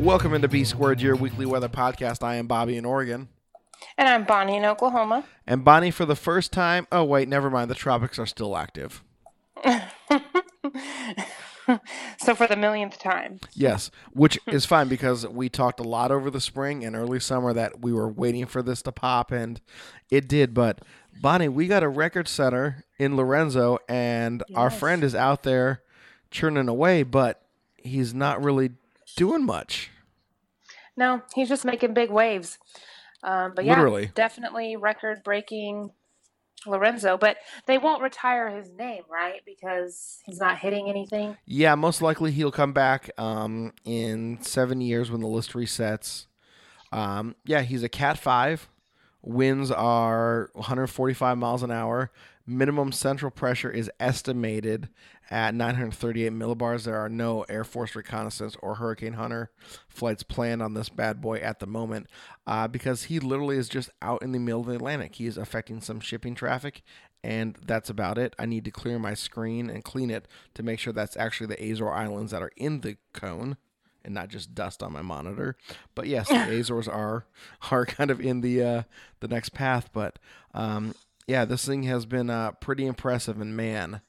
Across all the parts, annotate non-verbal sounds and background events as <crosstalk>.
Welcome into B Squared, your weekly weather podcast. I am Bobby in Oregon. And I'm Bonnie in Oklahoma. And Bonnie, for the first time, oh, wait, never mind. The tropics are still active. <laughs> So for the millionth time. Yes, which is fine because we talked a lot over the spring and early summer that we were waiting for this to pop, and it did. But Bonnie, we got a record setter in Lorenzo, and our friend is out there churning away, but he's not really doing much. No, he's just making big waves. Um, but yeah, Literally. definitely record breaking Lorenzo. But they won't retire his name, right? Because he's not hitting anything. Yeah, most likely he'll come back um, in seven years when the list resets. Um, yeah, he's a Cat 5. Winds are 145 miles an hour. Minimum central pressure is estimated at 938 millibars. There are no Air Force reconnaissance or Hurricane Hunter flights planned on this bad boy at the moment uh, because he literally is just out in the middle of the Atlantic. He is affecting some shipping traffic, and that's about it. I need to clear my screen and clean it to make sure that's actually the Azore Islands that are in the cone and not just dust on my monitor. But yes, the <laughs> Azores are are kind of in the uh, the next path. But um, yeah, this thing has been uh, pretty impressive, and man,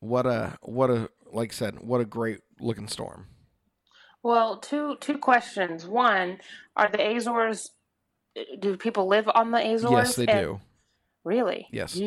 what a what a like I said, what a great looking storm. Well, two two questions. One, are the Azores? Do people live on the Azores? yes, they And- do. Really? Yes.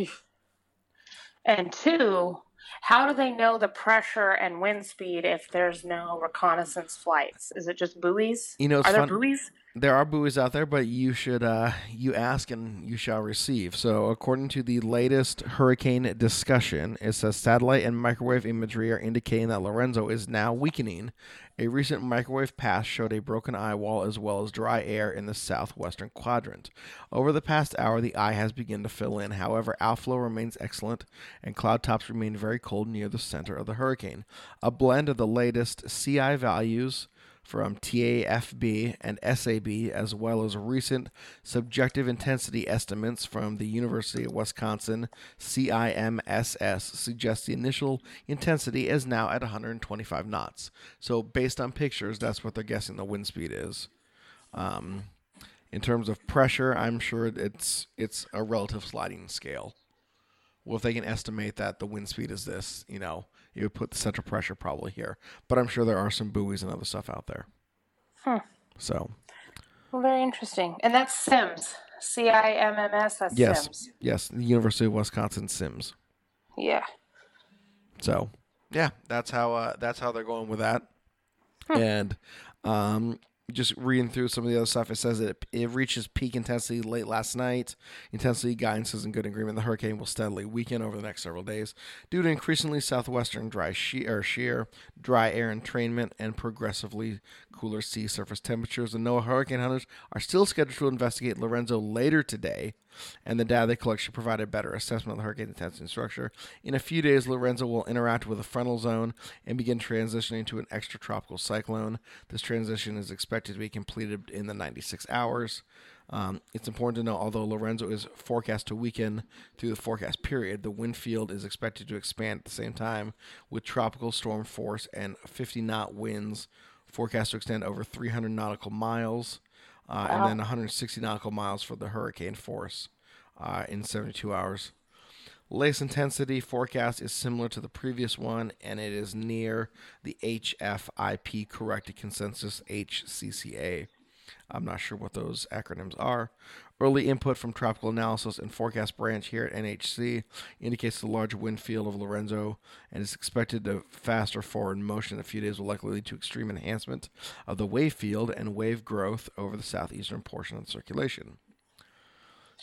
And two, how do they know the pressure and wind speed if there's no reconnaissance flights? Is it just buoys? You know, Are there buoys? There are buoys out there, but you should uh, you ask and you shall receive. So, according to the latest hurricane discussion, it says satellite and microwave imagery are indicating that Lorenzo is now weakening. A recent microwave pass showed a broken eye wall as well as dry air in the southwestern quadrant. Over the past hour, the eye has begun to fill in. However, outflow remains excellent, and cloud tops remain very cold near the center of the hurricane. A blend of the latest CI values from TAFB and SAB, as well as recent subjective intensity estimates from the University of Wisconsin CIMSS, suggest the initial intensity is now at 125 knots. So, based on pictures, that's what they're guessing the wind speed is. Um, in terms of pressure, I'm sure it's it's a relative sliding scale. Well, if they can estimate that the wind speed is this, you know, you would put the central pressure probably here. But I'm sure there are some buoys and other stuff out there. Huh. So Well, very interesting. And that's Sims. C I M M S. That's yes, Sims. yes, the University of Wisconsin Sims. Yeah. So yeah, that's how uh, that's how they're going with that. And um, just reading through some of the other stuff, it says that it, it reaches peak intensity late last night. Intensity guidance is in good agreement. The hurricane will steadily weaken over the next several days due to increasingly southwestern dry shear, shear dry air entrainment, and progressively cooler sea surface temperatures. The NOAA hurricane hunters are still scheduled to investigate Lorenzo later today, and the data they collect should provide a better assessment of the hurricane intensity and structure. In a few days, Lorenzo will interact with a frontal zone and begin transitioning to an extratropical cyclone. This transition is expected to be completed in the 96 hours. Um, it's important to note, although Lorenzo is forecast to weaken through the forecast period, the wind field is expected to expand at the same time, with tropical storm force and 50 knot winds forecast to extend over 300 nautical miles, uh, and then 160 nautical miles for the hurricane force uh, in 72 hours. Latest intensity forecast is similar to the previous one, and it is near the HFIP corrected consensus HCCA. I'm not sure what those acronyms are. Early input from Tropical Analysis and Forecast Branch here at NHC indicates the large wind field of Lorenzo and is expected to faster forward motion in a few days will likely lead to extreme enhancement of the wave field and wave growth over the southeastern portion of the circulation.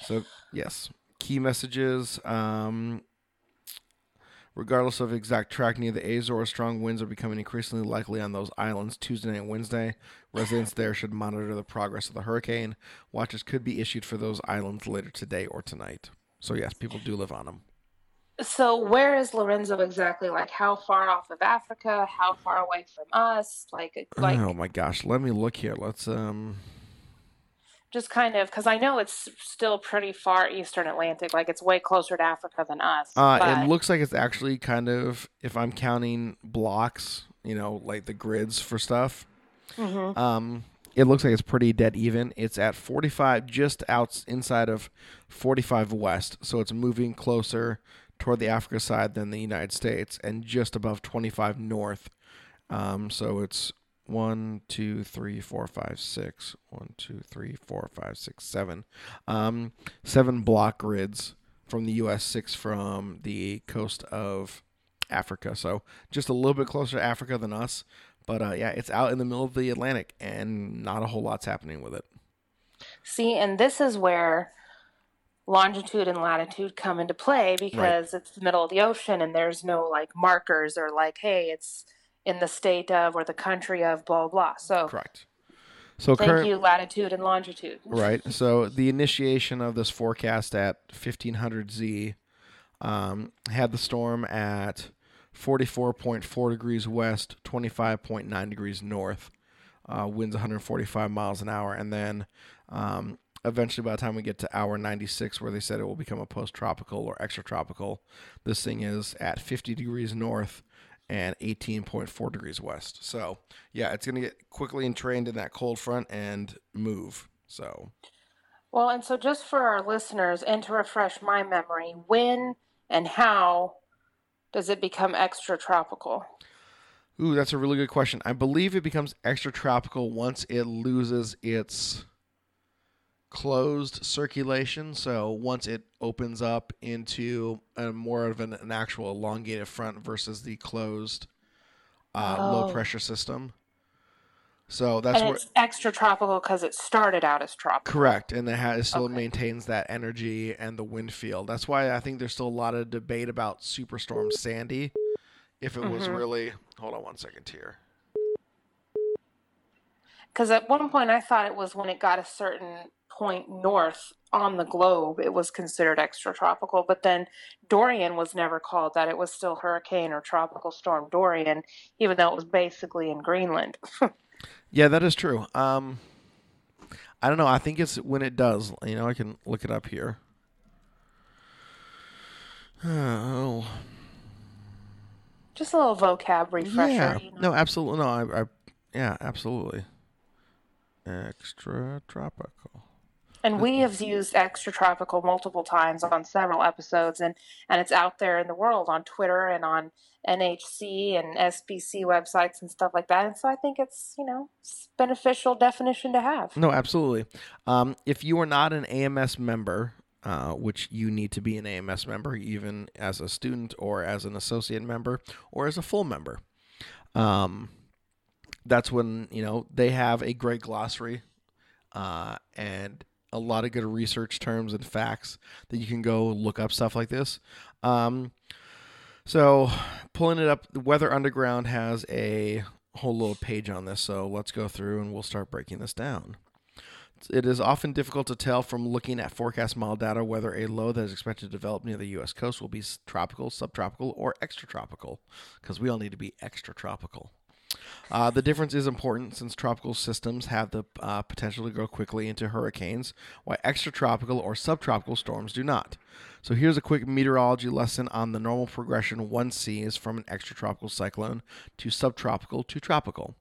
So, yes, key messages. Um, Regardless of exact track near the Azores, strong winds are becoming increasingly likely on those islands Tuesday and Wednesday. Residents there should monitor the progress of the hurricane. Watches could be issued for those islands later today or tonight. So, yes, people do live on them. So, where is Lorenzo exactly? Like, how far off of Africa? How far away from us? Like, like. oh my gosh, let me look here. Let's um just kind of because I know it's still pretty far eastern Atlantic, like it's way closer to Africa than us. Uh, but... It looks like it's actually kind of, if I'm counting blocks, you know, like the grids for stuff. Mm-hmm. Um, it looks like it's pretty dead even. It's at 45, just out inside of 45 west, so it's moving closer toward the Africa side than the United States, and just above 25 north. Um, so it's one, two, three, four, five, six. One, two, three, four, five, six, seven. Um, seven block grids from the U.S., six from the coast of Africa. So just a little bit closer to Africa than us. But uh, yeah, it's out in the middle of the Atlantic, and not a whole lot's happening with it. See, and this is where longitude and latitude come into play because right. it's the middle of the ocean, and there's no like markers or like, hey, it's in the state of or the country of blah blah. So correct. So thank current, you latitude and longitude. Right. So the initiation of this forecast at 1500 Z um, had the storm at 44.4 degrees west, 25.9 degrees north, uh, winds 145 miles an hour, and then um, eventually by the time we get to hour 96 where they said it will become a post-tropical or extratropical this thing is at 50 degrees north and 18.4 degrees west. So, yeah, it's going to get quickly entrained in that cold front and move. So, well, and so just for our listeners and to refresh my memory, when and how does it become extra tropical? Ooh, that's a really good question. I believe it becomes extra tropical once it loses its closed circulation. So once it opens up into a more of an, an actual elongated front versus the closed uh, oh. low pressure system. So that's and it's extra tropical because it started out as tropical. Correct, and it, has, it still okay. maintains that energy and the wind field. That's why I think there's still a lot of debate about Superstorm Sandy. If it mm-hmm. was really, hold on one second here. Because at one point I thought it was when it got a certain point north on the globe, it was considered extratropical. But then Dorian was never called that. It was still Hurricane or Tropical Storm Dorian, even though it was basically in Greenland. <laughs> yeah, that is true. Um, I don't know. I think it's when it does. You know, I can look it up here. Oh. Just a little vocab refresher. Yeah. You know? No, absolutely. No, I, I yeah, absolutely. Extra tropical. And we have used extratropical multiple times on several episodes, and, and it's out there in the world on Twitter and on NHC and SPC websites and stuff like that. And so I think it's, you know, it's beneficial definition to have. No, absolutely. Um, if you are not an AMS member, uh, which you need to be an AMS member, even as a student or as an associate member or as a full member, um, that's when, you know, they have a great glossary. Uh, and a lot of good research terms and facts that you can go look up stuff like this. Um, so, pulling it up, the Weather Underground has a whole little page on this. So, let's go through and we'll start breaking this down. It is often difficult to tell from looking at forecast model data whether a low that is expected to develop near the U.S. coast will be tropical, subtropical, or extratropical, because we all need to be extratropical. Uh, the difference is important since tropical systems have the uh, potential to grow quickly into hurricanes, while extratropical or subtropical storms do not. So here's a quick meteorology lesson on the normal progression one sees from an extratropical cyclone to subtropical to tropical.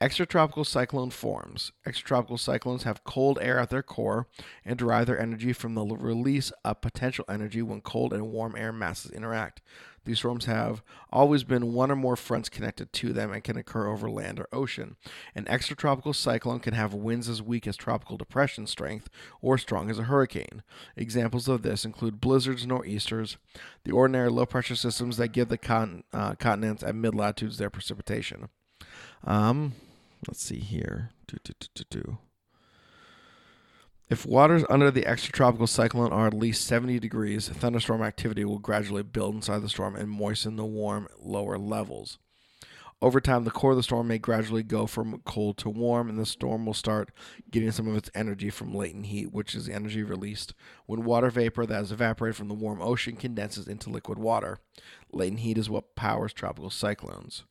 Extratropical cyclone forms. Extratropical cyclones have cold air at their core and derive their energy from the release of potential energy when cold and warm air masses interact. These storms have always been one or more fronts connected to them and can occur over land or ocean. An extratropical cyclone can have winds as weak as tropical depression strength or strong as a hurricane. Examples of this include blizzards, nor'easters, the ordinary low pressure systems that give the con- uh, continents at mid latitudes their precipitation. Um, let's see here. Do, do, do, If waters under the extratropical cyclone are at least 70 degrees, thunderstorm activity will gradually build inside the storm and moisten the warm lower levels. Over time, the core of the storm may gradually go from cold to warm, and the storm will start getting some of its energy from latent heat, which is the energy released when water vapor that has evaporated from the warm ocean condenses into liquid water. Latent heat is what powers tropical cyclones.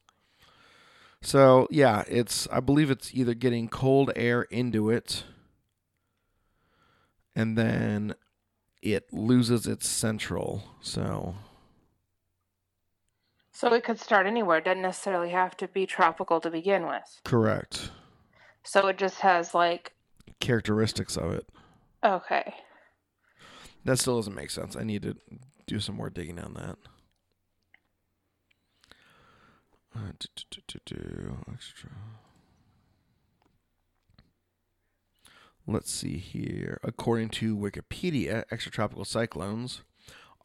So, yeah, it's I believe it's either getting cold air into it and then it loses its central. So so it could start anywhere. It doesn't necessarily have to be tropical to begin with. Correct. So it just has like characteristics of it. Okay. That still doesn't make sense. I need to do some more digging on that. Uh, extra. Let's see here. According to Wikipedia, extratropical cyclones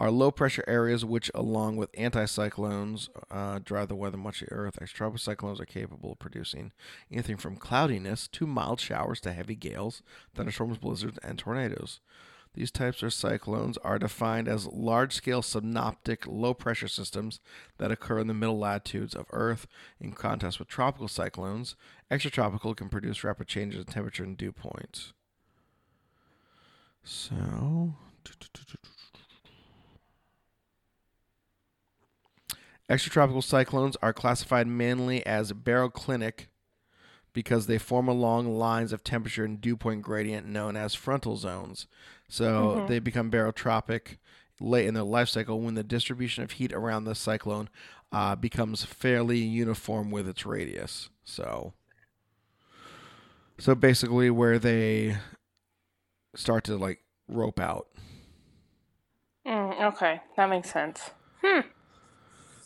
are low pressure areas which, along with anticyclones, uh, drive the weather much of the Earth. Extratropical cyclones are capable of producing anything from cloudiness to mild showers to heavy gales, thunderstorms, blizzards, and tornadoes. These types of cyclones are defined as large scale synoptic low pressure systems that occur in the middle latitudes of Earth. In contrast with tropical cyclones, extratropical can produce rapid changes in temperature and dew points. So. Extratropical cyclones are classified mainly as baroclinic because they form along lines of temperature and dew point gradient known as frontal zones. So mm-hmm. they become barotropic late in their life cycle when the distribution of heat around the cyclone uh, becomes fairly uniform with its radius. So, so basically, where they start to like rope out. Mm, okay, that makes sense. Hmm.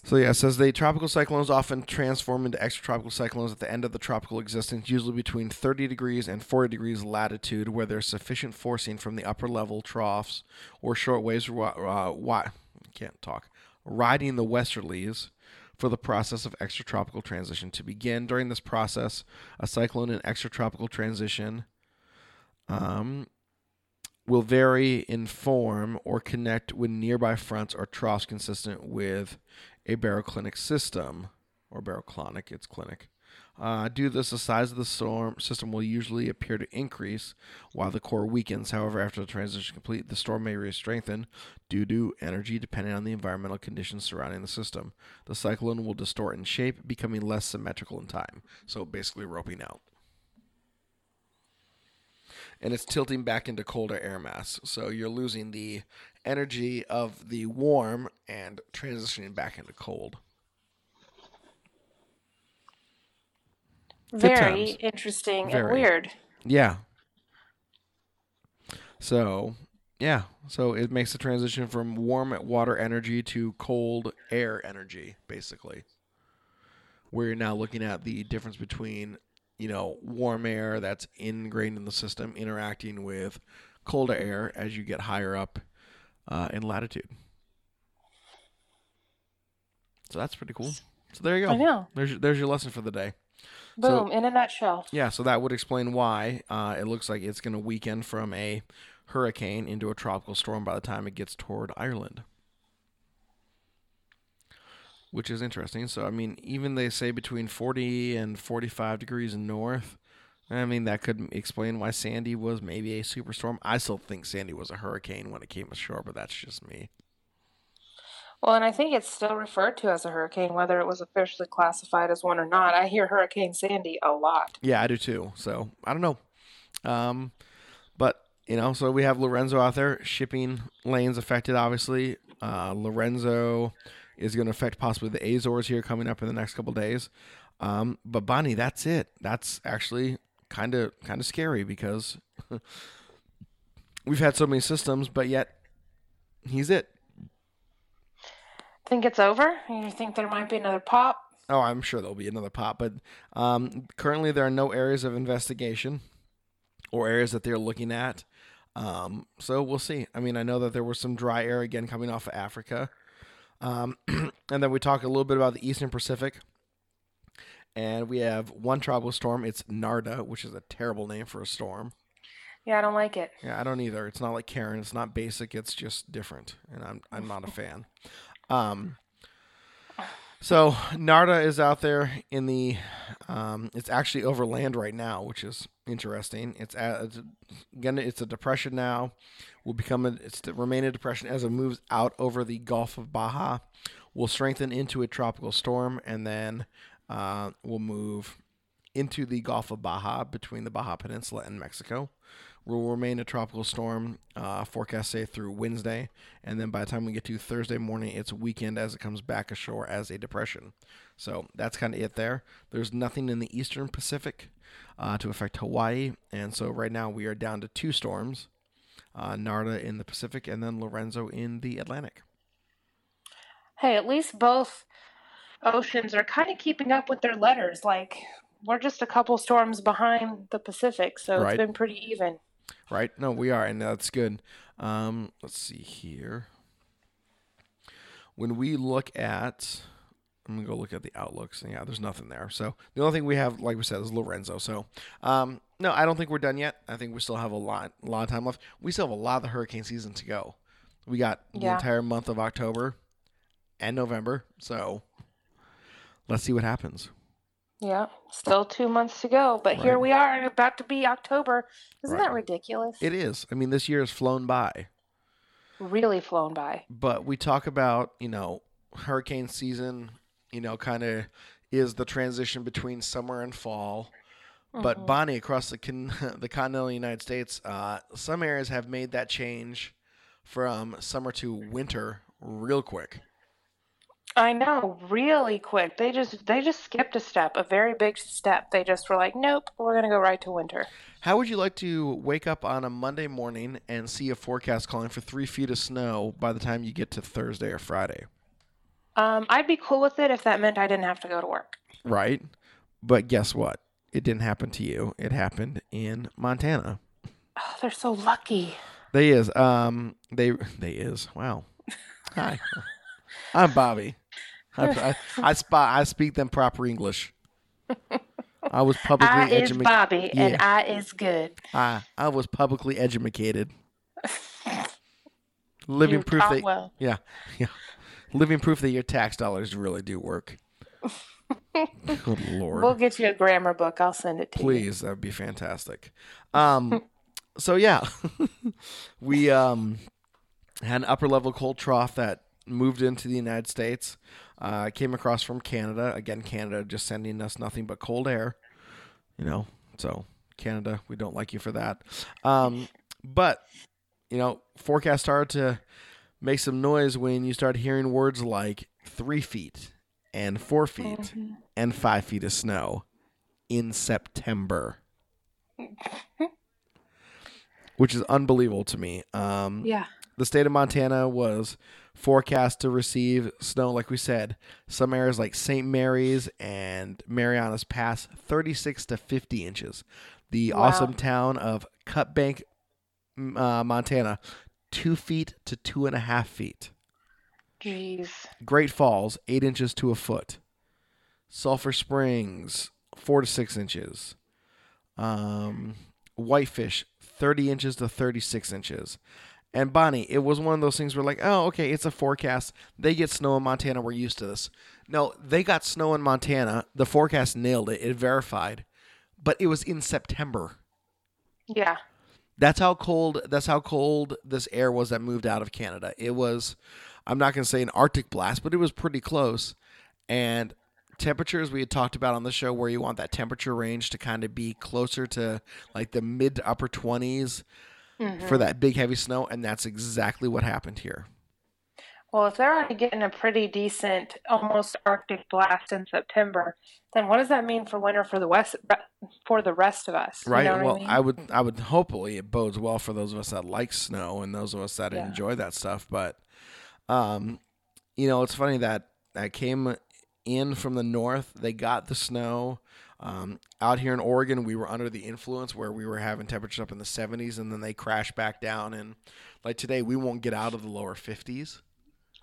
So yeah, it says the tropical cyclones often transform into extratropical cyclones at the end of the tropical existence, usually between 30 degrees and 40 degrees latitude, where there's sufficient forcing from the upper level troughs or short waves. Uh, can't talk. Riding the westerlies for the process of extratropical transition to begin. During this process, a cyclone in extratropical transition um, will vary in form or connect with nearby fronts or troughs consistent with a baroclinic system, or baroclonic, it's clinic. Uh, due to this, the size of the storm system will usually appear to increase while the core weakens. However, after the transition complete, the storm may re-strengthen due to energy depending on the environmental conditions surrounding the system. The cyclone will distort in shape, becoming less symmetrical in time. So basically, roping out. And it's tilting back into colder air mass. So you're losing the energy of the warm and transitioning back into cold. Very interesting Very. and weird. Yeah. So, yeah. So it makes the transition from warm water energy to cold air energy, basically. Where you're now looking at the difference between, you know, warm air that's ingrained in the system interacting with colder air as you get higher up uh, in latitude. So that's pretty cool. So there you go. I know. There's your, there's your lesson for the day. Boom, so, in a nutshell. Yeah, so that would explain why uh, it looks like it's going to weaken from a hurricane into a tropical storm by the time it gets toward Ireland. Which is interesting. So, I mean, even they say between 40 and 45 degrees north, I mean, that could explain why Sandy was maybe a superstorm. I still think Sandy was a hurricane when it came ashore, but that's just me. Well, and I think it's still referred to as a hurricane, whether it was officially classified as one or not. I hear Hurricane Sandy a lot. Yeah, I do too. So I don't know. Um, but, you know, so we have Lorenzo out there, shipping lanes affected, obviously. Uh, Lorenzo is going to affect possibly the Azores here coming up in the next couple days. Um, but Bonnie, that's it. That's actually kind of kind of scary because we've had so many systems, but yet he's it. Think it's over? You think there might be another pop? Oh, I'm sure there'll be another pop, but um, currently there are no areas of investigation or areas that they're looking at. Um, so we'll see. I mean, I know that there was some dry air again coming off of Africa. Um, <clears throat> and then we talk a little bit about the Eastern Pacific. And we have one tropical storm. It's Narda, which is a terrible name for a storm. Yeah, I don't like it. Yeah, I don't either. It's not like Karen. It's not basic. It's just different, and I'm I'm not a fan. <laughs> Um. So Narda is out there in the, um, it's actually over land right now, which is interesting. It's at, it's gonna it's a depression now, will become a it's to remain a depression as it moves out over the Gulf of Baja, will strengthen into a tropical storm, and then uh, will move into the Gulf of Baja between the Baja Peninsula and Mexico. Will remain a tropical storm. Uh, forecast say through Wednesday, and then by the time we get to Thursday morning, it's weekend as it comes back ashore as a depression. So that's kind of it there. There's nothing in the eastern Pacific uh, to affect Hawaii, and so right now we are down to two storms: uh, Narda in the Pacific, and then Lorenzo in the Atlantic. Hey, at least both oceans are kind of keeping up with their letters. Like we're just a couple storms behind the Pacific, so Right. it's been pretty even. Right? No, we are, and that's good. Um, let's see here. When we look at, I'm gonna go look at the outlooks. Yeah, there's nothing there. So the only thing we have, like we said, is Lorenzo. So, um, no, I don't think we're done yet. I think we still have a lot, a lot of time left. We still have a lot of the hurricane season to go. We got the entire month of October and November. So let's see what happens. Yeah, still two months to go, but here we are, about to be October. Isn't Right. that ridiculous? It is. I mean, this year has flown by. really flown by. but we talk about you know hurricane season you know kind of is the transition between summer and fall but bonnie across the con- <laughs> the continental united states uh, some areas have made that change from summer to winter real quick I know, really quick. They just they just skipped a step, a very big step. They just were like, "Nope, we're gonna go right to winter." how would you like to wake up on a monday morning and see a forecast calling for three feet of snow by the time you get to thursday or friday Um, I'd be cool with it if that meant I didn't have to go to work. right but guess what it didn't happen to you it happened in montana Oh, they're so lucky. They is. Um. They. They is. Wow. Hi. <laughs> I'm Bobby. I, I, I, I speak them proper English. I was publicly I is educated. Bobby and I is good. I, I was publicly educated. <laughs> Living You proof that well. yeah yeah, living proof that your tax dollars really do work. <laughs> Good lord. We'll get you a grammar book. I'll send it to you. Please, that would be fantastic. Um, so yeah, <laughs> we um had an upper level cold trough that moved into the United States. Uh, came across from Canada. Again, Canada just sending us nothing but cold air. You know, so Canada, we don't like you for that. Um, but you know, forecast started to make some noise when you start hearing words like three feet and four feet and five feet of snow in September, <laughs> which is unbelievable to me. Um, Yeah. the state of Montana was forecast to receive snow, like we said. Some areas like St. Mary's and Marias Pass, 36 to 50 inches. The Wow. awesome town of Cut Bank, uh, Montana, two feet to two and a half feet. Jeez. Great Falls, eight inches to a foot. Sulphur Springs, four to six inches. Um, Whitefish, 30 inches to 36 inches. And Bonnie, it was one of those things where, like, oh, okay, it's a forecast. They get snow in Montana. We're used to this. No, they got snow in Montana. The forecast nailed it. It verified. But it was in September. Yeah. That's how cold. That's how cold this air was that moved out of Canada. It was, I'm not going to say an Arctic blast, but it was pretty close. And temperatures we had talked about on the show, where you want that temperature range to kind of be closer to like the mid to upper 20s for that big heavy snow, and that's exactly what happened here. Well, if they're already getting a pretty decent, almost Arctic blast in September, then what does that mean for winter for the west for the rest of us? You Right. know well, I, mean? I would, I would hopefully it bodes well for those of us that like snow and those of us that Yeah. enjoy that stuff. But, um, you know, it's funny that I came in from the north. They got the snow. Um, out here in Oregon, we were under the influence where we were having temperatures up in the 70s, and then they crashed back down. And like today, we won't get out of the lower 50s.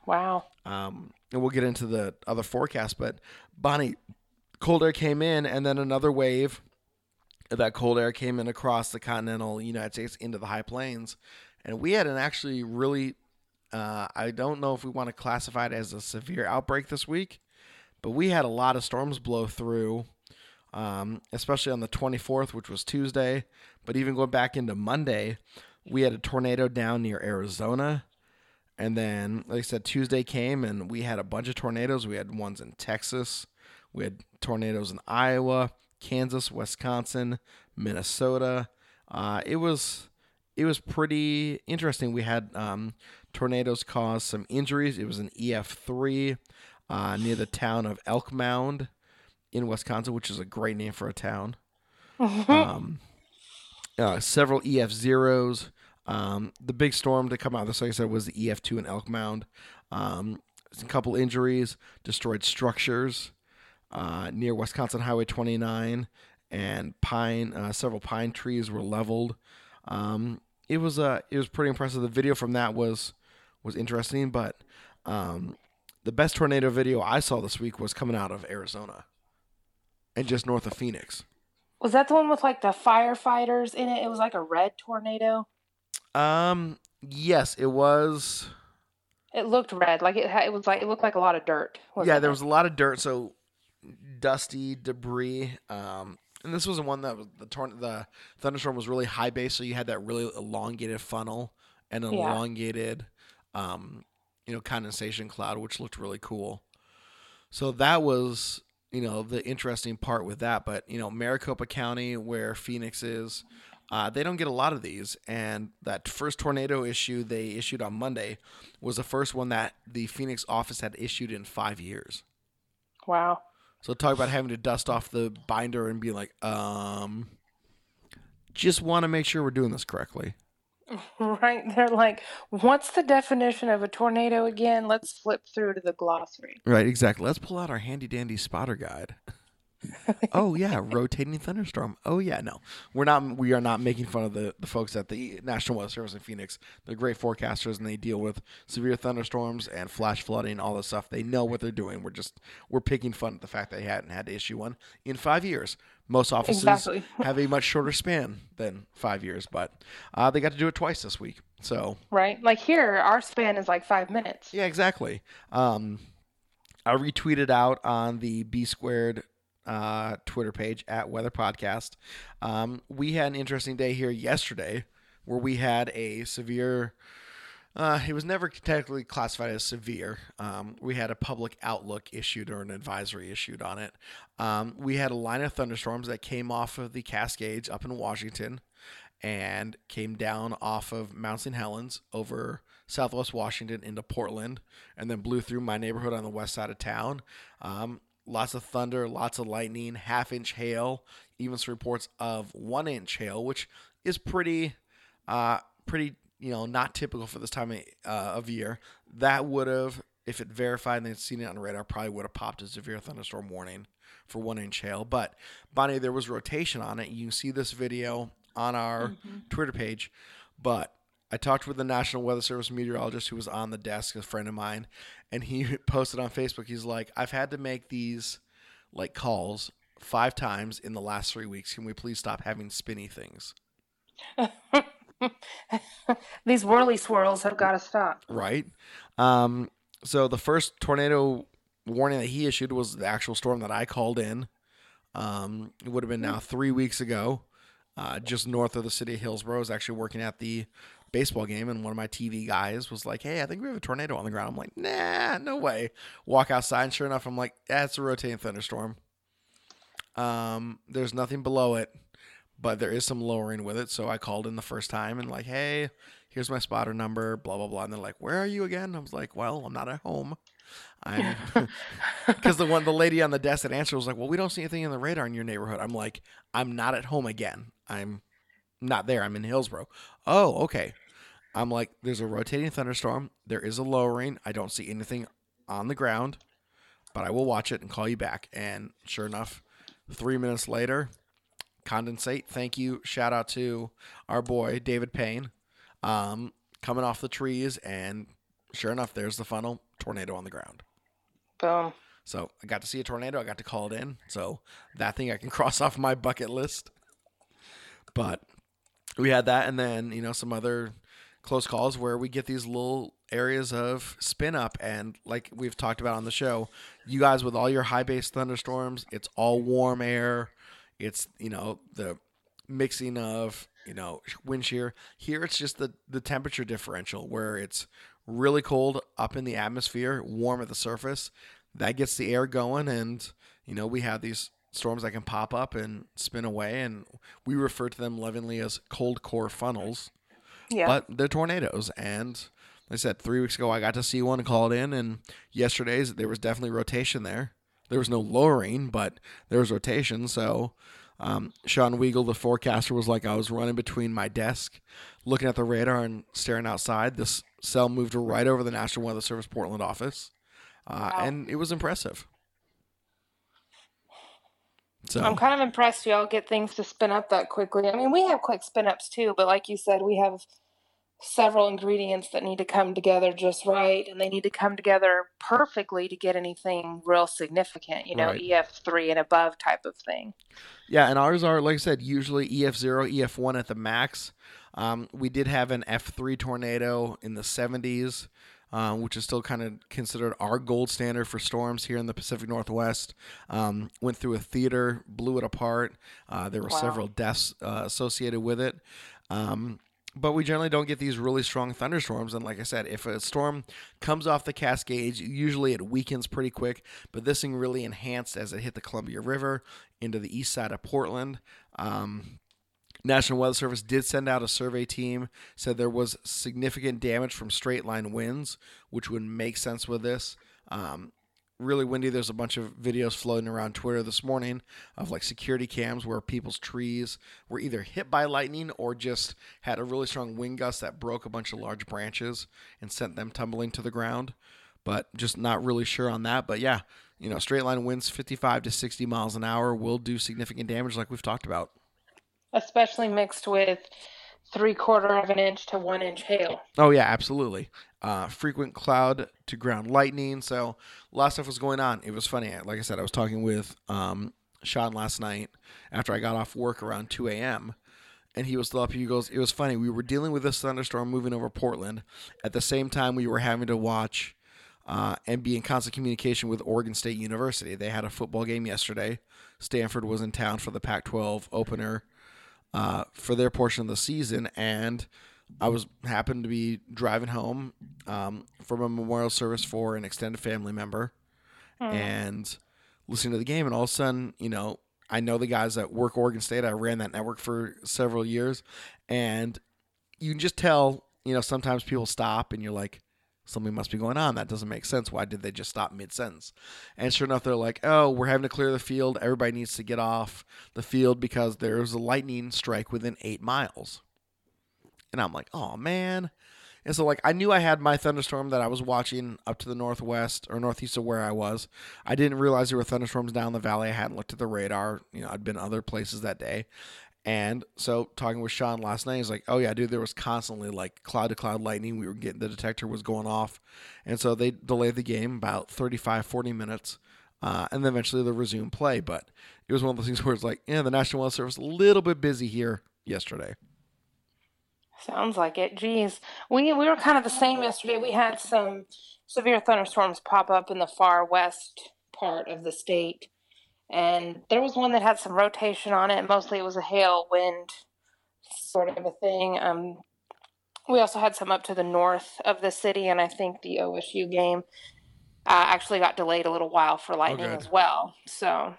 Wow. Um, and we'll get into the other forecast, but Bonnie, cold air came in, and then another wave that cold air came in across the continental United States into the high plains, and we had an actually really. Uh, I don't know if we want to classify it as a severe outbreak this week, but we had a lot of storms blow through, um, especially on the 24th, which was Tuesday. But even going back into Monday, we had a tornado down near Arizona. And then, like I said, Tuesday came and we had a bunch of tornadoes. We had ones in Texas, we had tornadoes in Iowa, Kansas, Wisconsin, Minnesota. Uh, it was it was pretty interesting. We had um, tornadoes cause some injuries. It was an EF3 uh, near the town of Elk Mound in Wisconsin, which is a great name for a town. um, uh, several EF zeros. Um, the big storm to come out of this, like I said, was the EF2 in Elk Mound. Um, a couple injuries, destroyed structures uh, near Wisconsin Highway 29, and pine. Uh, several pine trees were leveled. Um, it was uh, it was pretty impressive. The video from that was was interesting, but um, the best tornado video I saw this week was coming out of Arizona, and just north of Phoenix. Was that the one with like the firefighters in it? It was like a red tornado. Um. Yes, it was. It looked red, like it. It was like it looked like a lot of dirt. Yeah, there was a lot of dirt. So dusty debris. Um, and this was the one that was the torn the thunderstorm was really high base, so you had that really elongated funnel and an Yeah. elongated, um, you know, condensation cloud, which looked really cool. So that was you know the interesting part with that. But you know, Maricopa County, where Phoenix is, uh, they don't get a lot of these. And that first tornado issue they issued on Monday was the first one that the Phoenix office had issued in five years. Wow. So talk about having to dust off the binder and be like, um, just want to make sure we're doing this correctly. <laughs> Right. They're like, what's the definition of a tornado again? Let's flip through to the glossary. Right, exactly. Let's pull out our handy dandy spotter guide. <laughs> <laughs> oh yeah, rotating thunderstorm. Oh yeah, no, we're not. We are not making fun of the the folks at the National Weather Service in Phoenix. They're great forecasters and they deal with severe thunderstorms and flash flooding, all this stuff. They know what they're doing. We're just we're picking fun at the fact they hadn't had to issue one in five years. Most offices Exactly. <laughs> have a much shorter span than five years, but uh, they got to do it twice this week. So Right. Like here, our span is like five minutes. yeah, exactly. Um, I retweeted out on the B squared uh, Twitter page at Weather Podcast. Um, we had an interesting day here yesterday where we had a severe. Uh, it was never technically classified as severe. Um, we had a public outlook issued or an advisory issued on it. Um, we had a line of thunderstorms that came off of the Cascades up in Washington and came down off of Mount St. Helens over southwest Washington into Portland and then blew through my neighborhood on the west side of town. Um, lots of thunder, lots of lightning, half inch hail, even some reports of one inch hail, which is pretty, uh, pretty, you know, not typical for this time of, uh, of year. That would have, if it verified and they'd seen it on radar, probably would have popped a severe thunderstorm warning for one inch hail. But Bonnie, there was rotation on it. You can see this video on our Twitter page. But I talked with the National Weather Service meteorologist who was on the desk, a friend of mine, and he <laughs> posted on Facebook. He's like, "I've had to make these like calls five times in the last three weeks. Can we please stop having spinny things?" <laughs> These whirly swirls have got to stop. right? Um, so the first tornado warning that he issued was the actual storm that I called in. Um, it would have been now three weeks ago, uh, just north of the city of Hillsboro. I was actually working at the baseball game, and one of my TV guys was like, "Hey, I think we have a tornado on the ground." I'm like, "Nah, no way." Walk outside, and sure enough, I'm like, "That's a rotating thunderstorm." Um, there's nothing below it, but there is some lowering with it. So I called in the first time and like, "Hey, here's my spotter number." Blah blah blah. And they're like, "Where are you again?" I was like, "Well, I'm not at home." I'm because <laughs> the one the lady on the desk that answered was like, "Well, we don't see anything in the radar in your neighborhood." I'm like, "I'm not at home again. I'm not there. I'm in Hillsboro." Oh, okay. I'm like, "There's a rotating thunderstorm. There is a lowering. I don't see anything on the ground, but I will watch it and call you back." And sure enough, three minutes later, condensate. Thank you. Shout out to our boy David Payne, um, coming off the trees, and sure enough, there's the funnel tornado on the ground. Boom. So I got to see a tornado. I got to call it in. So that thing I can <laughs> cross off my bucket list. But we had that, and then you know some other close calls where we get these little areas of spin up and like we've talked about on the show you guys with all your high base thunderstorms it's all warm air. It's you know the mixing of you know wind shear. Here it's just the the temperature differential where it's really cold up in the atmosphere warm at the surface. That gets the air going and you know we have these storms that can pop up and spin away and we refer to them lovingly as cold core funnels Yeah. but they're tornadoes. And like I said, three weeks ago, I got to see one and call in. And yesterday's, there was definitely rotation there. There was no lowering, but there was rotation. So um, Sean Weagle, the forecaster, was like, I was running between my desk, looking at the radar and staring outside. This cell moved right over the National Weather Service Portland office. Uh, And it was impressive. So I'm kind of impressed y'all get things to spin up that quickly. I mean, we have quick spin ups too, but like you said, we have several ingredients that need to come together just right, and they need to come together perfectly to get anything real significant, you know, Right. EF3 and above type of thing. Yeah, and ours are, like I said, usually EF0, EF1 at the max. Um, we did have an F3 tornado in the 70s, um, which is still kind of considered our gold standard for storms here in the Pacific Northwest. Um, went through a theater, blew it apart. Uh, there were Wow. several deaths uh, associated with it. Um, but we generally don't get these really strong thunderstorms. And like I said, if a storm comes off the Cascades, usually it weakens pretty quick. But this thing really enhanced as it hit the Columbia River into the east side of Portland. Um, National Weather Service did send out a survey team, said there was significant damage from straight line winds, which would make sense with this. Um, really windy. There's a bunch of videos floating around Twitter this morning of like security cams where people's trees were either hit by lightning or just had a really strong wind gust that broke a bunch of large branches and sent them tumbling to the ground. But just not really sure on that. But yeah, you know, straight line winds 55 to 60 miles an hour will do significant damage, like we've talked about. Especially mixed with three quarter of an inch to one inch hail. Oh yeah, absolutely. Uh, frequent cloud to ground lightning. So a lot of stuff was going on. It was funny. Like I said, I was talking with um, Sean last night after I got off work around 2 a.m. And he was still up. He goes, "It was funny. We were dealing with this thunderstorm moving over Portland. At the same time, we were having to watch uh, and be in constant communication with Oregon State University. They had a football game yesterday. Stanford was in town for the Pac-12 opener uh, for their portion of the season, and I was happened to be driving home um, from a memorial service for an extended family member, and listening to the game, and all of a sudden, you know, I know the guys that work Oregon State. I ran that network for several years, and you can just tell, you know, sometimes people stop, and you're like. Something must be going on. That doesn't make sense. Why did they just stop mid sentence? And sure enough, they're like, "Oh, we're having to clear the field. Everybody needs to get off the field because there's a lightning strike within eight miles." And I'm like, "Oh man!" And so, like, I knew I had my thunderstorm that I was watching up to the northwest or northeast of where I was. I didn't realize there were thunderstorms down the valley. I hadn't looked at the radar. You know, I'd been other places that day. And so, talking with Sean last night, he's like, "Oh yeah, dude, there was constantly like cloud to cloud lightning. We were getting the detector was going off, and so they delayed the game about 35, 40 minutes, uh, and then eventually they resumed play. But it was one of those things <laughs> where it's like, yeah, the National Weather Service a little bit busy here yesterday. Sounds like it. Geez, we we were kind of the same yesterday. We had some severe thunderstorms pop up in the far west part of the state, and there was one that had some rotation on it. Mostly, it was a hail wind sort of a thing. Um, we also had some up to the north of the city, and I think the OSU game uh, actually got delayed a little while for lightning good. as well. So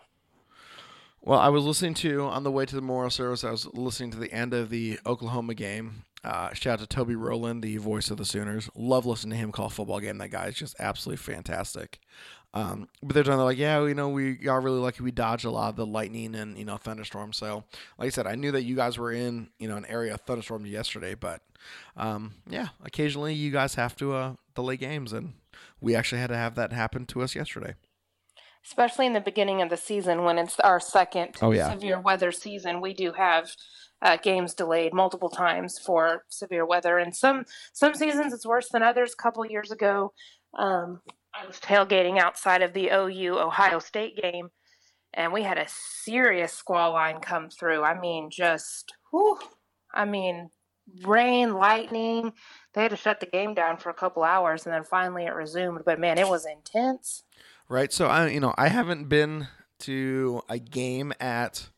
Well, I was listening to on the way to the memorial service. I was listening to the end of the Oklahoma game. Uh, shout out to Toby Rowland, the voice of the Sooners. Love listening to him call football game. That guy is just absolutely fantastic. Um, but they're talking like, yeah, you know, we got really lucky. We dodged a lot of the lightning and you know thunderstorms. So, like I said, I knew that you guys were in you know an area of thunderstorms yesterday. But um, yeah, occasionally you guys have to uh, delay games, and we actually had to have that happen to us yesterday. especially in the beginning of the season when it's our second Oh, yeah. severe weather season we do have uh, games delayed multiple times for severe weather and some some seasons it's worse than others a couple years ago um, i was tailgating outside of the ou ohio state game and we had a serious squall line come through i mean just whew, I mean, rain, lightning. They had to shut the game down for a couple hours, and then finally it resumed. But man, it was intense. Right. So I, you know, I haven't been to a game at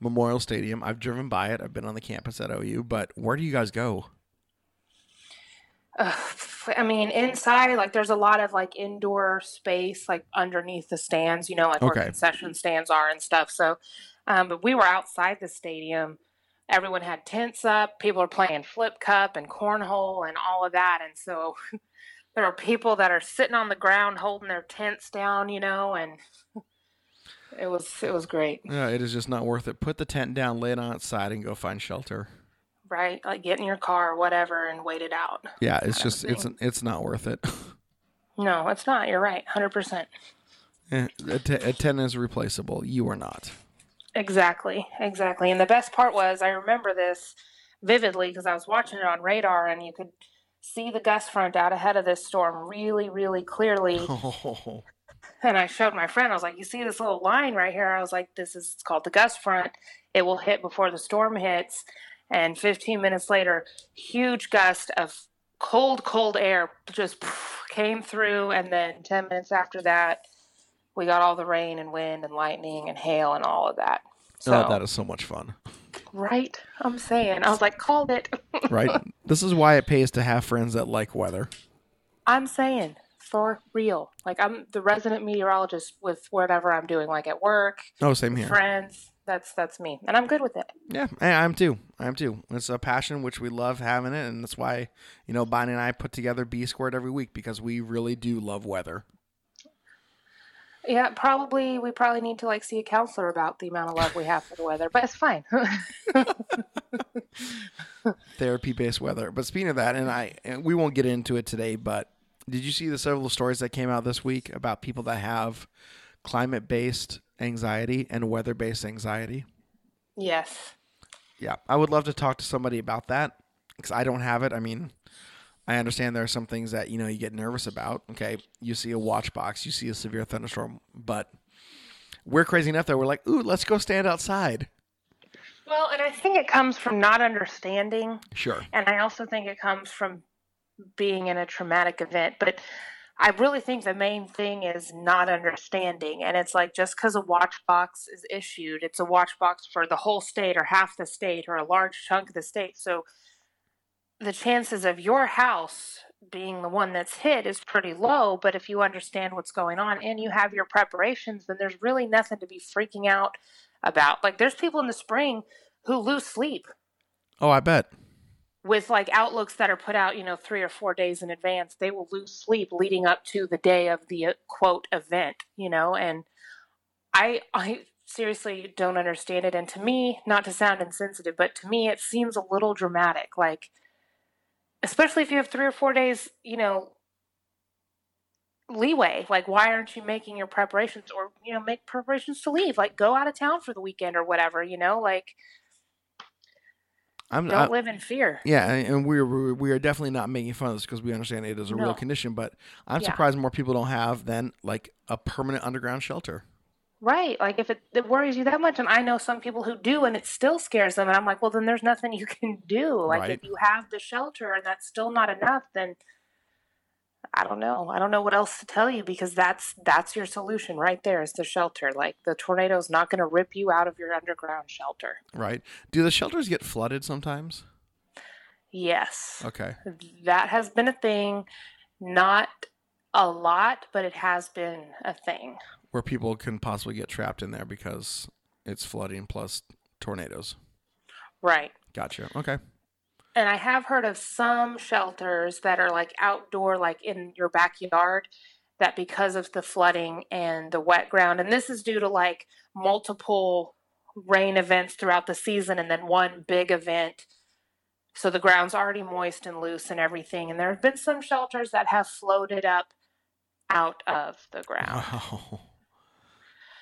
Memorial Stadium. I've driven by it. I've been on the campus at OU. But where do you guys go? Uh, I mean, inside, like there's a lot of like indoor space, like underneath the stands, you know, like Okay. where concession stands are and stuff. So, um, but we were outside the stadium. Everyone had tents up. People are playing flip cup and cornhole and all of that. And so <laughs> there are people that are sitting on the ground holding their tents down, you know, and <laughs> it was it was great, Yeah, it is just not worth it. Put the tent down, lay it on its side, and go find shelter. right? Like get in your car or whatever and wait it out. Yeah, it's just it's it's not worth it. No, it's not. You're right, hundred percent. Eh, a, tent is replaceable. You are not. Exactly, exactly. And the best part was I remember this vividly because I was watching it on radar and you could see the gust front out ahead of this storm really, really clearly. <laughs> Oh, And I showed my friend, I was like, You see this little line right here? I was like, This is it's called the gust front. It will hit before the storm hits. And 15 minutes later, huge gust of cold, cold air just came through. And then 10 minutes after that, we got all the rain and wind and lightning and hail and all of that. Oh, so, oh, that is so much fun. right? I'm saying, I was like, called it. <laughs> Right? this is why it pays to have friends that like weather. I'm saying for real. Like I'm the resident meteorologist with whatever I'm doing, like at work, Oh, same here. friends. That's that's me, and I'm good with it. Yeah, I, I'm too. I'm too. It's a passion which we love having it, and that's why you know Bonnie and I put together B squared every week because we really do love weather. Yeah, probably we probably need to like see a counselor about the amount of love we have for the weather, but it's fine. <laughs> Therapy based weather. But speaking of that, and I and we won't get into it today, but did you see the several stories that came out this week about people that have climate based anxiety and weather based anxiety? yes. Yeah, I would love to talk to somebody about that because I don't have it. I mean, I understand there are some things that you know you get nervous about. Okay, you see a watch box, you see a severe thunderstorm, but we're crazy enough that we're like, ooh, let's go stand outside. Well, and I think it comes from not understanding Sure. And I also think it comes from being in a traumatic event. But I really think the main thing is not understanding. And it's like just because a watch box is issued, it's a watch box for the whole state or half the state or a large chunk of the state. So the chances of your house being the one that's hit is pretty low. But if you understand what's going on and you have your preparations, then there's really nothing to be freaking out about. Like there's people in the spring who lose sleep Oh, I bet. With like outlooks that are put out, you know, three or four days in advance, they will lose sleep leading up to the day of the uh, quote event, you know, and I I seriously don't understand it and to me, not to sound insensitive, but to me it seems a little dramatic like especially if you have 3 or 4 days, you know, leeway. Like why aren't you making your preparations or, you know, make preparations to leave? Like go out of town for the weekend or whatever, you know, like I'm don't I- live in fear. yeah, and we're we're- definitely not making fun of this because we understand it is a real condition. But I'm Yeah. surprised more people don't have than like a permanent underground shelter. Right. Like if it, it worries you that much, and I know some people who do, and it still scares them, and I'm like, well, then there's nothing you can do. Like Right. if you have the shelter and that's still not enough, then I don't know. I don't know what else to tell you because that's that's your solution right there is the shelter. Like the tornado's not going to rip you out of your underground shelter. Right? Do the shelters get flooded sometimes? Yes. Okay. That has been a thing. Not a lot, but it has been a thing. Where people can possibly get trapped in there because it's flooding plus tornadoes. Right. Gotcha. Okay. And I have heard of some shelters that are like outdoor, like in your backyard, that because of the flooding and the wet ground, and this is due to like multiple rain events throughout the season and then one big event. So the ground's already moist and loose and everything. And there have been some shelters that have floated up out of the <laughs> ground. Wow.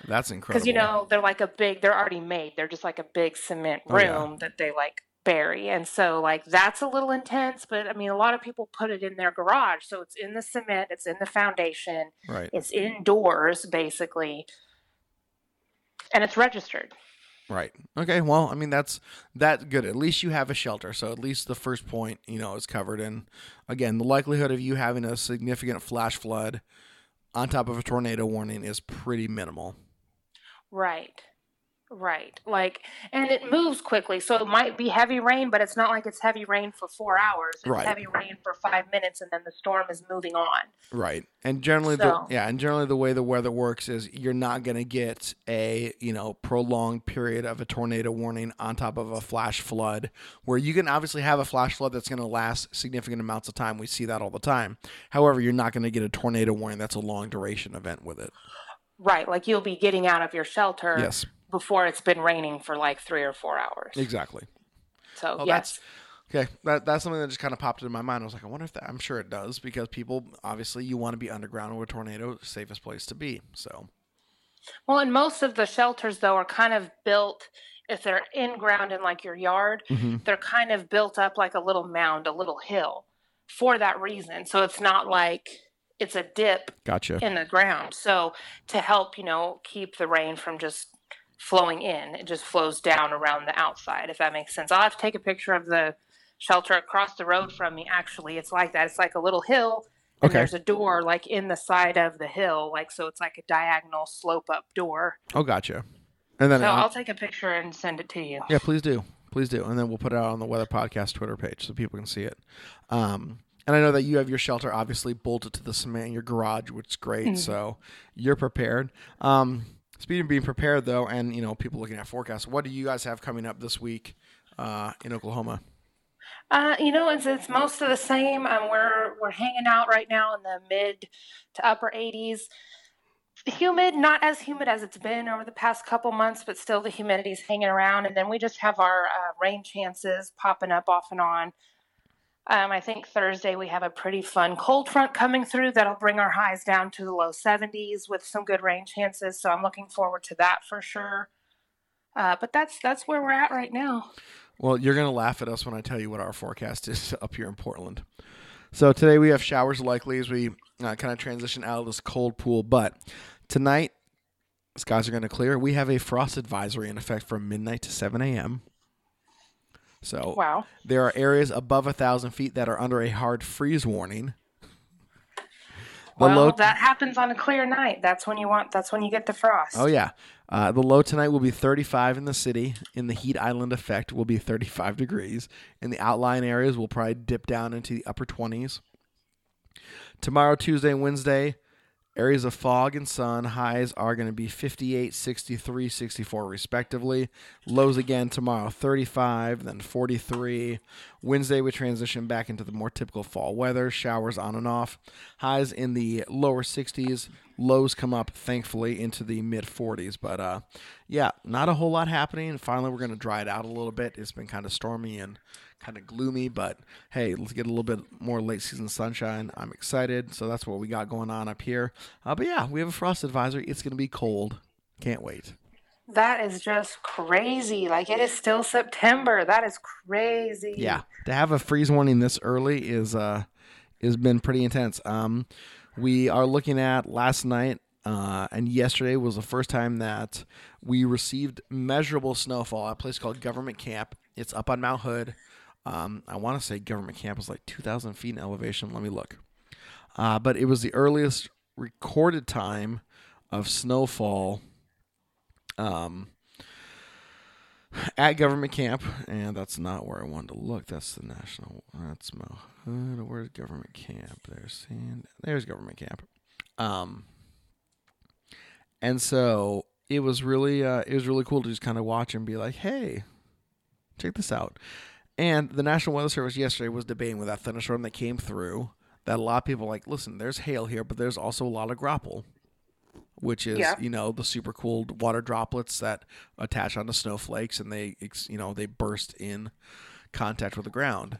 That's incredible. Because, you know, they're like a big, they're already made. They're just like a big cement Oh, yeah. room that they like bury. And so, like, that's a little intense. But I mean, a lot of people put it in their garage. So it's in the cement, it's in the foundation, Right. it's indoors, basically. And it's registered. Right. Okay. Well, I mean that's that good. At least you have a shelter, so at least the first point you know is covered. And again, the likelihood of you having a significant flash flood on top of a tornado warning is pretty minimal. Right. Right. Like, and it mm-hmm. moves quickly. So it might be heavy rain, but it's not like it's heavy rain for four hours. It's Right. heavy rain for five minutes and then the storm is moving on. Right. And generally So- the yeah, and generally the way the weather works is you're not going to get a, you know, prolonged period of a tornado warning on top of a flash flood where you can obviously have a flash flood that's going to last significant amounts of time. We see that all the time. However, you're not going to get a tornado warning that's a long duration event with it. Right. Like you'll be getting out of your shelter Yes. Before it's been raining for like three or four hours. Exactly. So, Well, yes. Okay, that that's something that just kind of popped into my mind. I was like, I wonder if that. I'm sure it does because people obviously you want to be underground with a tornado, safest place to be. So Well, and most of the shelters, though, are kind of built, if they're in ground in like your yard, Mm-hmm. they're kind of built up like a little mound, a little hill for that reason. So it's not like it's a dip gotcha. in the ground. So to help, you know, keep the rain from just flowing in, it just flows down around the outside, if that makes sense. I'll have to take a picture of the shelter across the road from me. Actually, it's like that. It's like a little hill. And Okay. there's a door like in the side of the hill, like so it's like a diagonal slope up door. Oh, gotcha. And then So uh, I'll take a picture and send it to you. Yeah, please do. Please do. And then we'll put it out on the Weather Podcast Twitter page so people can see it. Um, and I know that you have your shelter obviously bolted to the cement in your garage, which is great. So you're prepared. Um, speaking of being prepared, though, and you know people looking at forecasts, what do you guys have coming up this week uh, in Oklahoma? Uh, you know, it's, it's most of the same. Um, we're we're hanging out right now in the mid to upper 80s. Humid, not as humid as it's been over the past couple months, but still the humidity's hanging around. And then we just have our uh, rain chances popping up off and on. Um, I think Thursday we have a pretty fun cold front coming through that'll bring our highs down to the low 70s with some good rain chances. So I'm looking forward to that for sure. Uh, but that's that's where we're at right now. Well, you're to laugh at us when I tell you what our forecast <laughs> is up here in Portland. So today we have showers likely as we uh, kind of transition out of this cold pool. But tonight, skies are going to clear. We have a frost advisory in effect from midnight to 7 a.m. So Wow. there are areas above a thousand feet that are under a hard freeze warning. The Well, low- that happens on a clear night. That's when you want. That's when you get the frost. Oh yeah. Uh, the low tonight will be 35 in the city. In the heat island effect will be 35 degrees. In the outlying areas will probably dip down into the upper 20s. Tomorrow, Tuesday and Wednesday, areas of fog and sun highs are going to be 58, 63, 64 respectively. Lows again tomorrow 35, then 43. Wednesday we transition back into the more typical fall weather, showers on and off. Highs in the lower 60s, lows come up thankfully into the mid 40s, but uh yeah, not a whole lot happening. Finally we're going to dry it out a little bit. It's been kind of stormy and kind of gloomy, but hey, let's get a little bit more late season sunshine. I'm excited. So that's what we got going on up here. Uh, but yeah, we have a frost advisory. It's going to be cold. Can't wait. That is just crazy. Like it is still September. That is crazy. Yeah, to have a freeze warning this early is uh has been pretty intense. Um, we are looking at last night uh, and yesterday was the first time that we received measurable snowfall at a place called Government Camp. It's up on Mount Hood. Um, I want to say Government Camp is like 2,000 feet in elevation. Let me look. Uh, but it was the earliest recorded time of snowfall um, at government camp, and that's not where I wanted to look. That's the national. That's Hood. Where's government camp? There's sand. There's government camp. Um, and so it was really, uh, it was really cool to just kind of watch and be like, hey, check this out. And the National Weather Service yesterday was debating with that thunderstorm that came through that a lot of people like, listen, there's hail here, but there's also a lot of graupel, which is, Yeah. you know, the super cooled water droplets that attach onto snowflakes and they, you know, they burst in contact with the ground.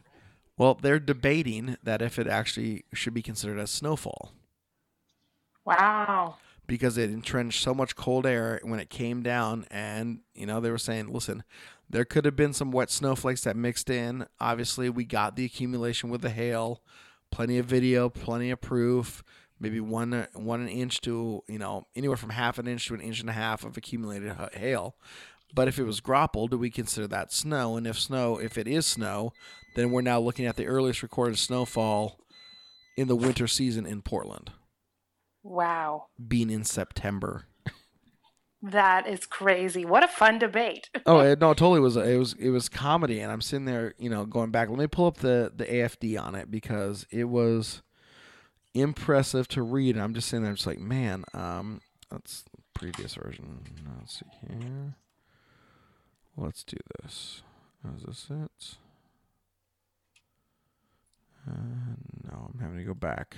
Well, they're debating that if it actually should be considered as snowfall Wow. because it entrenched so much cold air when it came down and you know they were saying listen there could have been some wet snowflakes that mixed in obviously we got the accumulation with the hail plenty of video plenty of proof maybe one uh, one an inch to you know anywhere from half an inch to an inch and a half of accumulated hail But if it was graupel, do we consider that snow? And if snow, if it is snow, then we're now looking at the earliest recorded snowfall in the winter season in Portland, Wow. being in September. That is crazy. What a fun debate. <laughs> oh it, no, it totally was. It was it was comedy, and I'm sitting there, you know, going back. Let me pull up the the AFD on it because it was impressive to read. I'm just sitting there, just like, man, um, that's previous version. Let's see here. Let's do this. Is this it? Uh, no, I'm having to go back.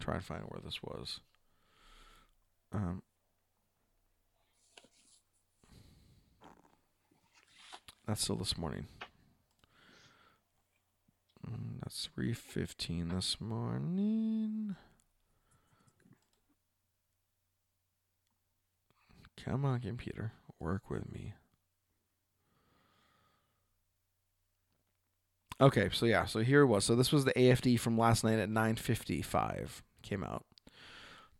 Try and find where this was. Um, that's still this morning. Mm, That's three fifteen this morning. Come on, computer, work with me. Okay, so yeah, so here it was. So this was the AFD from last night at 9:55 came out.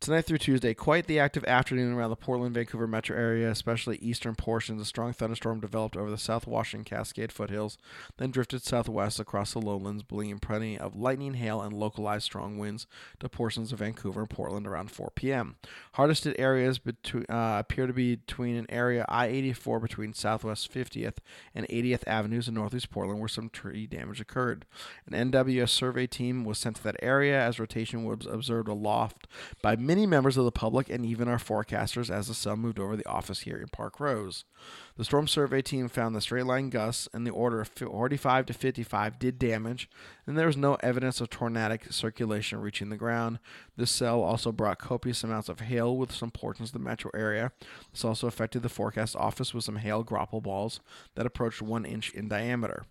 Tonight through Tuesday, quite the active afternoon around the Portland, Vancouver metro area, especially eastern portions. A strong thunderstorm developed over the South Washington Cascade foothills, then drifted southwest across the lowlands, bringing plenty of lightning, hail, and localized strong winds to portions of Vancouver and Portland around 4 p.m. Hardest hit areas uh, appear to be between an area I-84 between Southwest 50th and 80th Avenues in Northeast Portland, where some tree damage occurred. An NWS survey team was sent to that area as rotation was observed aloft by many members of the public and even our forecasters as the sun moved over the office here in Parkrose. The storm survey team found the straight line gusts in the order of 45 to 55 did damage, and there was no evidence of tornadic circulation reaching the ground. This cell also brought copious amounts of hail with some portions of the metro area. This also affected the forecast office with some hail graupel balls that approached one inch in diameter.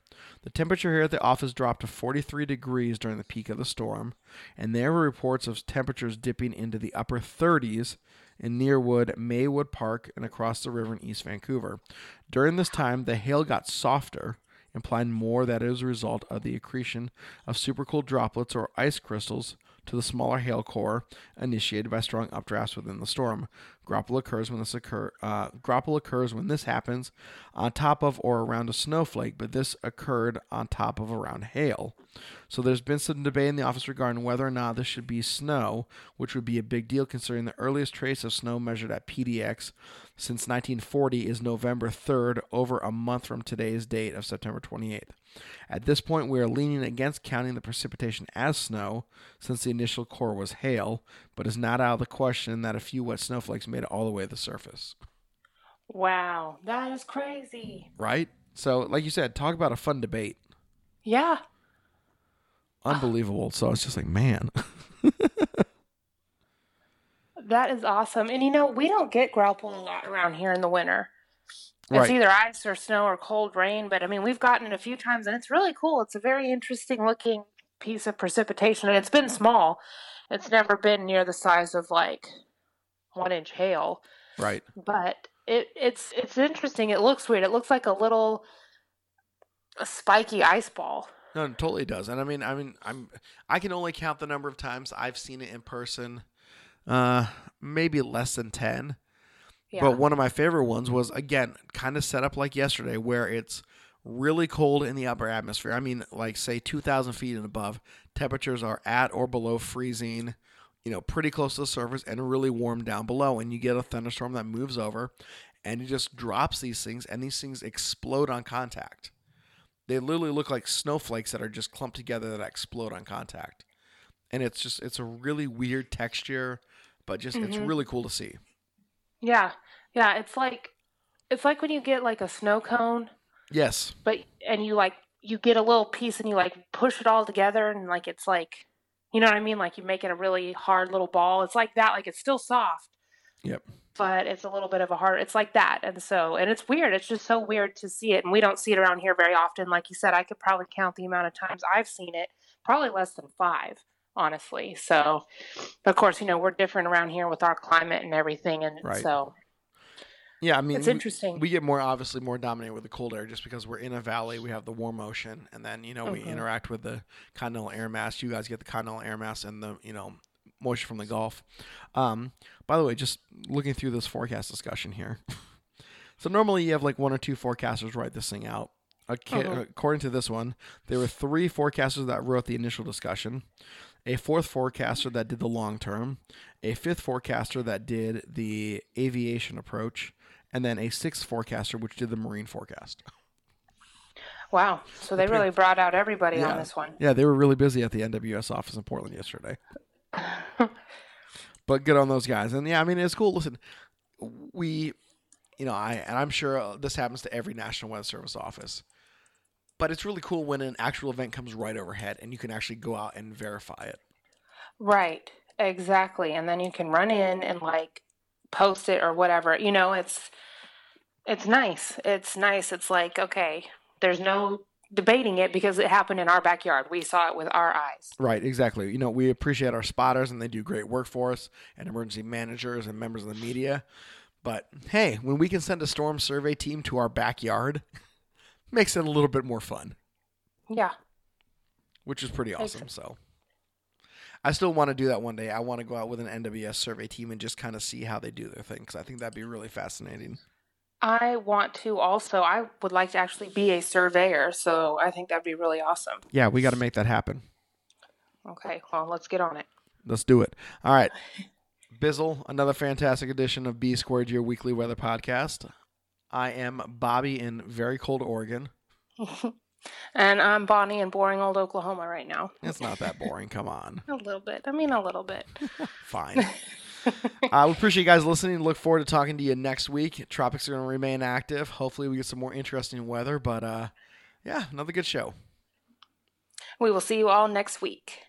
The temperature here at the office dropped to 43 degrees during the peak of the storm, and there were reports of temperatures dipping into the upper 30s in Nearwood, Maywood Park, and across the river in East Vancouver. During this time, the hail got softer, implying more that it was a result of the accretion of supercooled droplets or ice crystals to the smaller hail core initiated by strong updrafts within the storm. Graupel occurs when this occur. Uh, graupel occurs when this happens on top of or around a snowflake, but this occurred on top of around hail. So there's been some debate in the office regarding whether or not this should be snow, which would be a big deal considering the earliest trace of snow measured at PDX since 1940 is November 3rd, over a month from today's date of September 28th. At this point, we are leaning against counting the precipitation as snow, since the initial core was hail, but it's not out of the question that a few wet snowflakes made it all the way to the surface. Wow. That is crazy. Right? So, like you said, talk about a fun debate. Yeah. Unbelievable. So it's just like, man. <laughs> That is awesome. And you know, we don't get graupel a lot around here in the winter. It's Right. either ice or snow or cold rain, but I mean, we've gotten it a few times and it's really cool. It's a very interesting looking piece of precipitation and it's been small. It's never been near the size of like one inch hail, right. but it it's it's interesting. It looks weird. It looks like a little a spiky ice ball. No, it totally does. And I mean, I mean, I'm I can only count the number of times I've seen it in person. Uh, maybe less than ten. Yeah. But one of my favorite ones was again kind of set up like yesterday, where it's really cold in the upper atmosphere. I mean, like say 2,000 feet and above, temperatures are at or below freezing. You know, pretty close to the surface, and really warm down below. And you get a thunderstorm that moves over, and it just drops these things, and these things explode on contact. They literally look like snowflakes that are just clumped together that explode on contact. And it's just it's a really weird texture, but just it's Mhm. really cool to see. Yeah. Yeah, it's like it's like when you get like a snow cone Yes. but and you like you get a little piece and you like push it all together and like it's like you know what I mean? Like you make it a really hard little ball. It's like that, like it's still soft, Yep. but it's a little bit of a hard it's like that. And so and it's weird. It's just so weird to see it. And we don't see it around here very often. Like you said, I could probably count the amount of times I've seen it. Probably less than five, honestly. So of course, you know, we're different around here with our climate and everything and Right. so Yeah, I mean, it's interesting. We get more obviously more dominated with the cold air just because we're in a valley. We have the warm ocean, and then you know we Mhm. interact with the continental air mass. You guys get the continental air mass and the you know moisture from the Gulf. Um, by the way, just looking through this forecast discussion here. <laughs> So normally you have like one or two forecasters write this thing out. Okay, Uh-huh. According to this one, there were three forecasters that wrote the initial discussion, a fourth forecaster that did the long term, a fifth forecaster that did the aviation approach, and then a sixth forecaster which did the marine forecast. Wow. So they really brought out everybody on this one. Yeah, they were really busy at the NWS office in Portland yesterday. <laughs> but good on those guys. And yeah, I mean, it's cool. Listen, we, you know, I and I'm sure this happens to every National Weather Service office. But it's really cool when an actual event comes right overhead and you can actually go out and verify it. Right. Exactly. And then you can run in and like post it or whatever. You know, it's it's nice. It's nice. It's like, okay, there's no debating it because it happened in our backyard. We saw it with our eyes. Right, exactly. You know, we appreciate our spotters and they do great work for us and emergency managers and members of the media. But hey, when we can send a storm survey team to our backyard, <laughs> makes it a little bit more fun, Yeah. which is pretty awesome. So I still want to do that one day. I want to go out with an NWS survey team and just kind of see how they do their thing because I think that'd be really fascinating. I want to also I would like to actually be a surveyor, so I think that'd be really awesome. Yeah, we got to make that happen. Okay, well, let's get on it. Let's do it. All right. Bizzle, another fantastic edition of B Squared, your weekly weather podcast. I am Bobby in very cold Oregon. <laughs> And I'm Bonnie in boring old Oklahoma right now. It's not that boring. Come on. <laughs> A little bit. I mean, a little bit. <laughs> Fine. uh, appreciate you guys listening. Look forward to talking to you next week. Tropics are going to remain active. Hopefully, we get some more interesting weather. But uh, yeah, another good show. We will see you all next week.